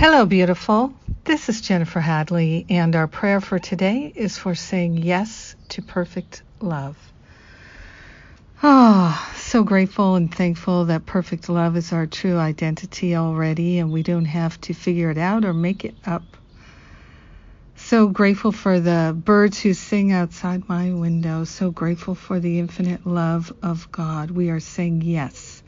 Hello, beautiful. This is Jennifer Hadley, and our prayer for today is for saying yes to perfect love. Ah, oh, so grateful and thankful that perfect love is our true identity already, and we don't have to figure it out or make it up. So grateful for the birds who sing outside my window. So grateful for the infinite love of God. We are saying yes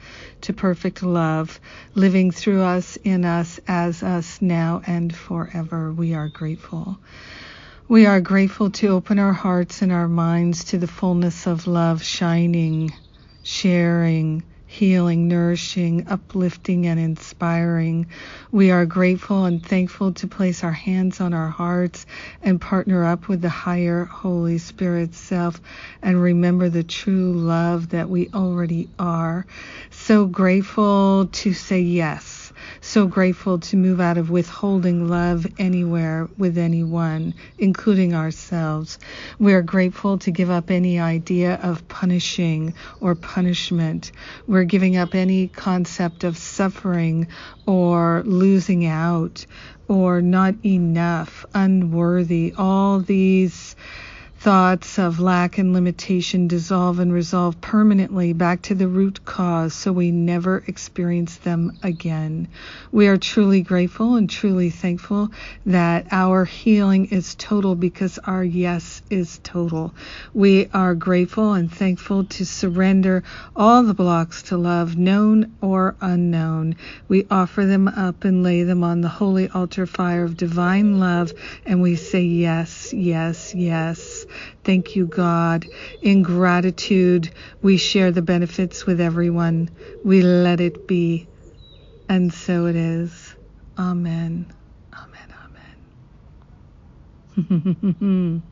to perfect love, living through us, in us, as us, now and forever. We are grateful. We are grateful to open our hearts and our minds to the fullness of love shining, sharing, healing, nourishing, uplifting, and inspiring. We are grateful and thankful to place our hands on our hearts and partner up with the higher Holy Spirit self and remember the true love that we already are. So grateful to say yes so grateful to move out of withholding love anywhere with anyone, including ourselves. We are grateful to give up any idea of punishing or punishment. We're giving up any concept of suffering or losing out or not enough, unworthy. All these thoughts of lack and limitation dissolve and resolve permanently back to the root cause so we never experience them again. We are truly grateful and truly thankful that our healing is total because our yes is total. We are grateful and thankful to surrender all the blocks to love, known or unknown. We offer them up and lay them on the holy altar fire of divine love, and we say yes, yes, yes. Thank you, God. In gratitude, we share the benefits with everyone. We let it be. And so it is. Amen. Amen. Amen.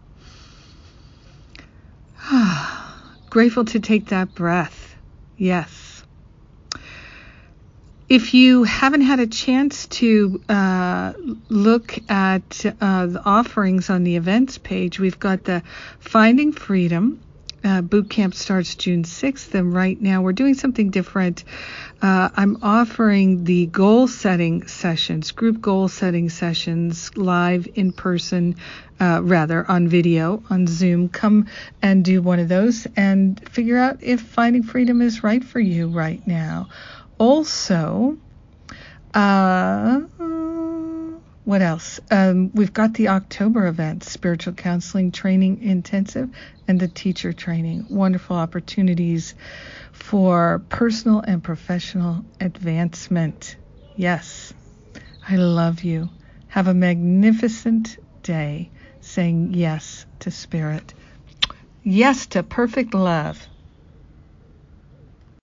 Grateful to take that breath. Yes. If you haven't had a chance to uh, look at uh, the offerings on the events page, we've got the Finding Freedom. Uh, boot camp starts June 6th, and right now we're doing something different. Uh, I'm offering the goal setting sessions, group goal setting sessions, live in person, uh, rather on video on Zoom. Come and do one of those and figure out if finding freedom is right for you right now also, uh, what else? Um, we've got the October event, Spiritual Counseling Training Intensive, and the Teacher Training. Wonderful opportunities for personal and professional advancement. Yes, I love you. Have a magnificent day saying yes to Spirit. Yes to perfect love.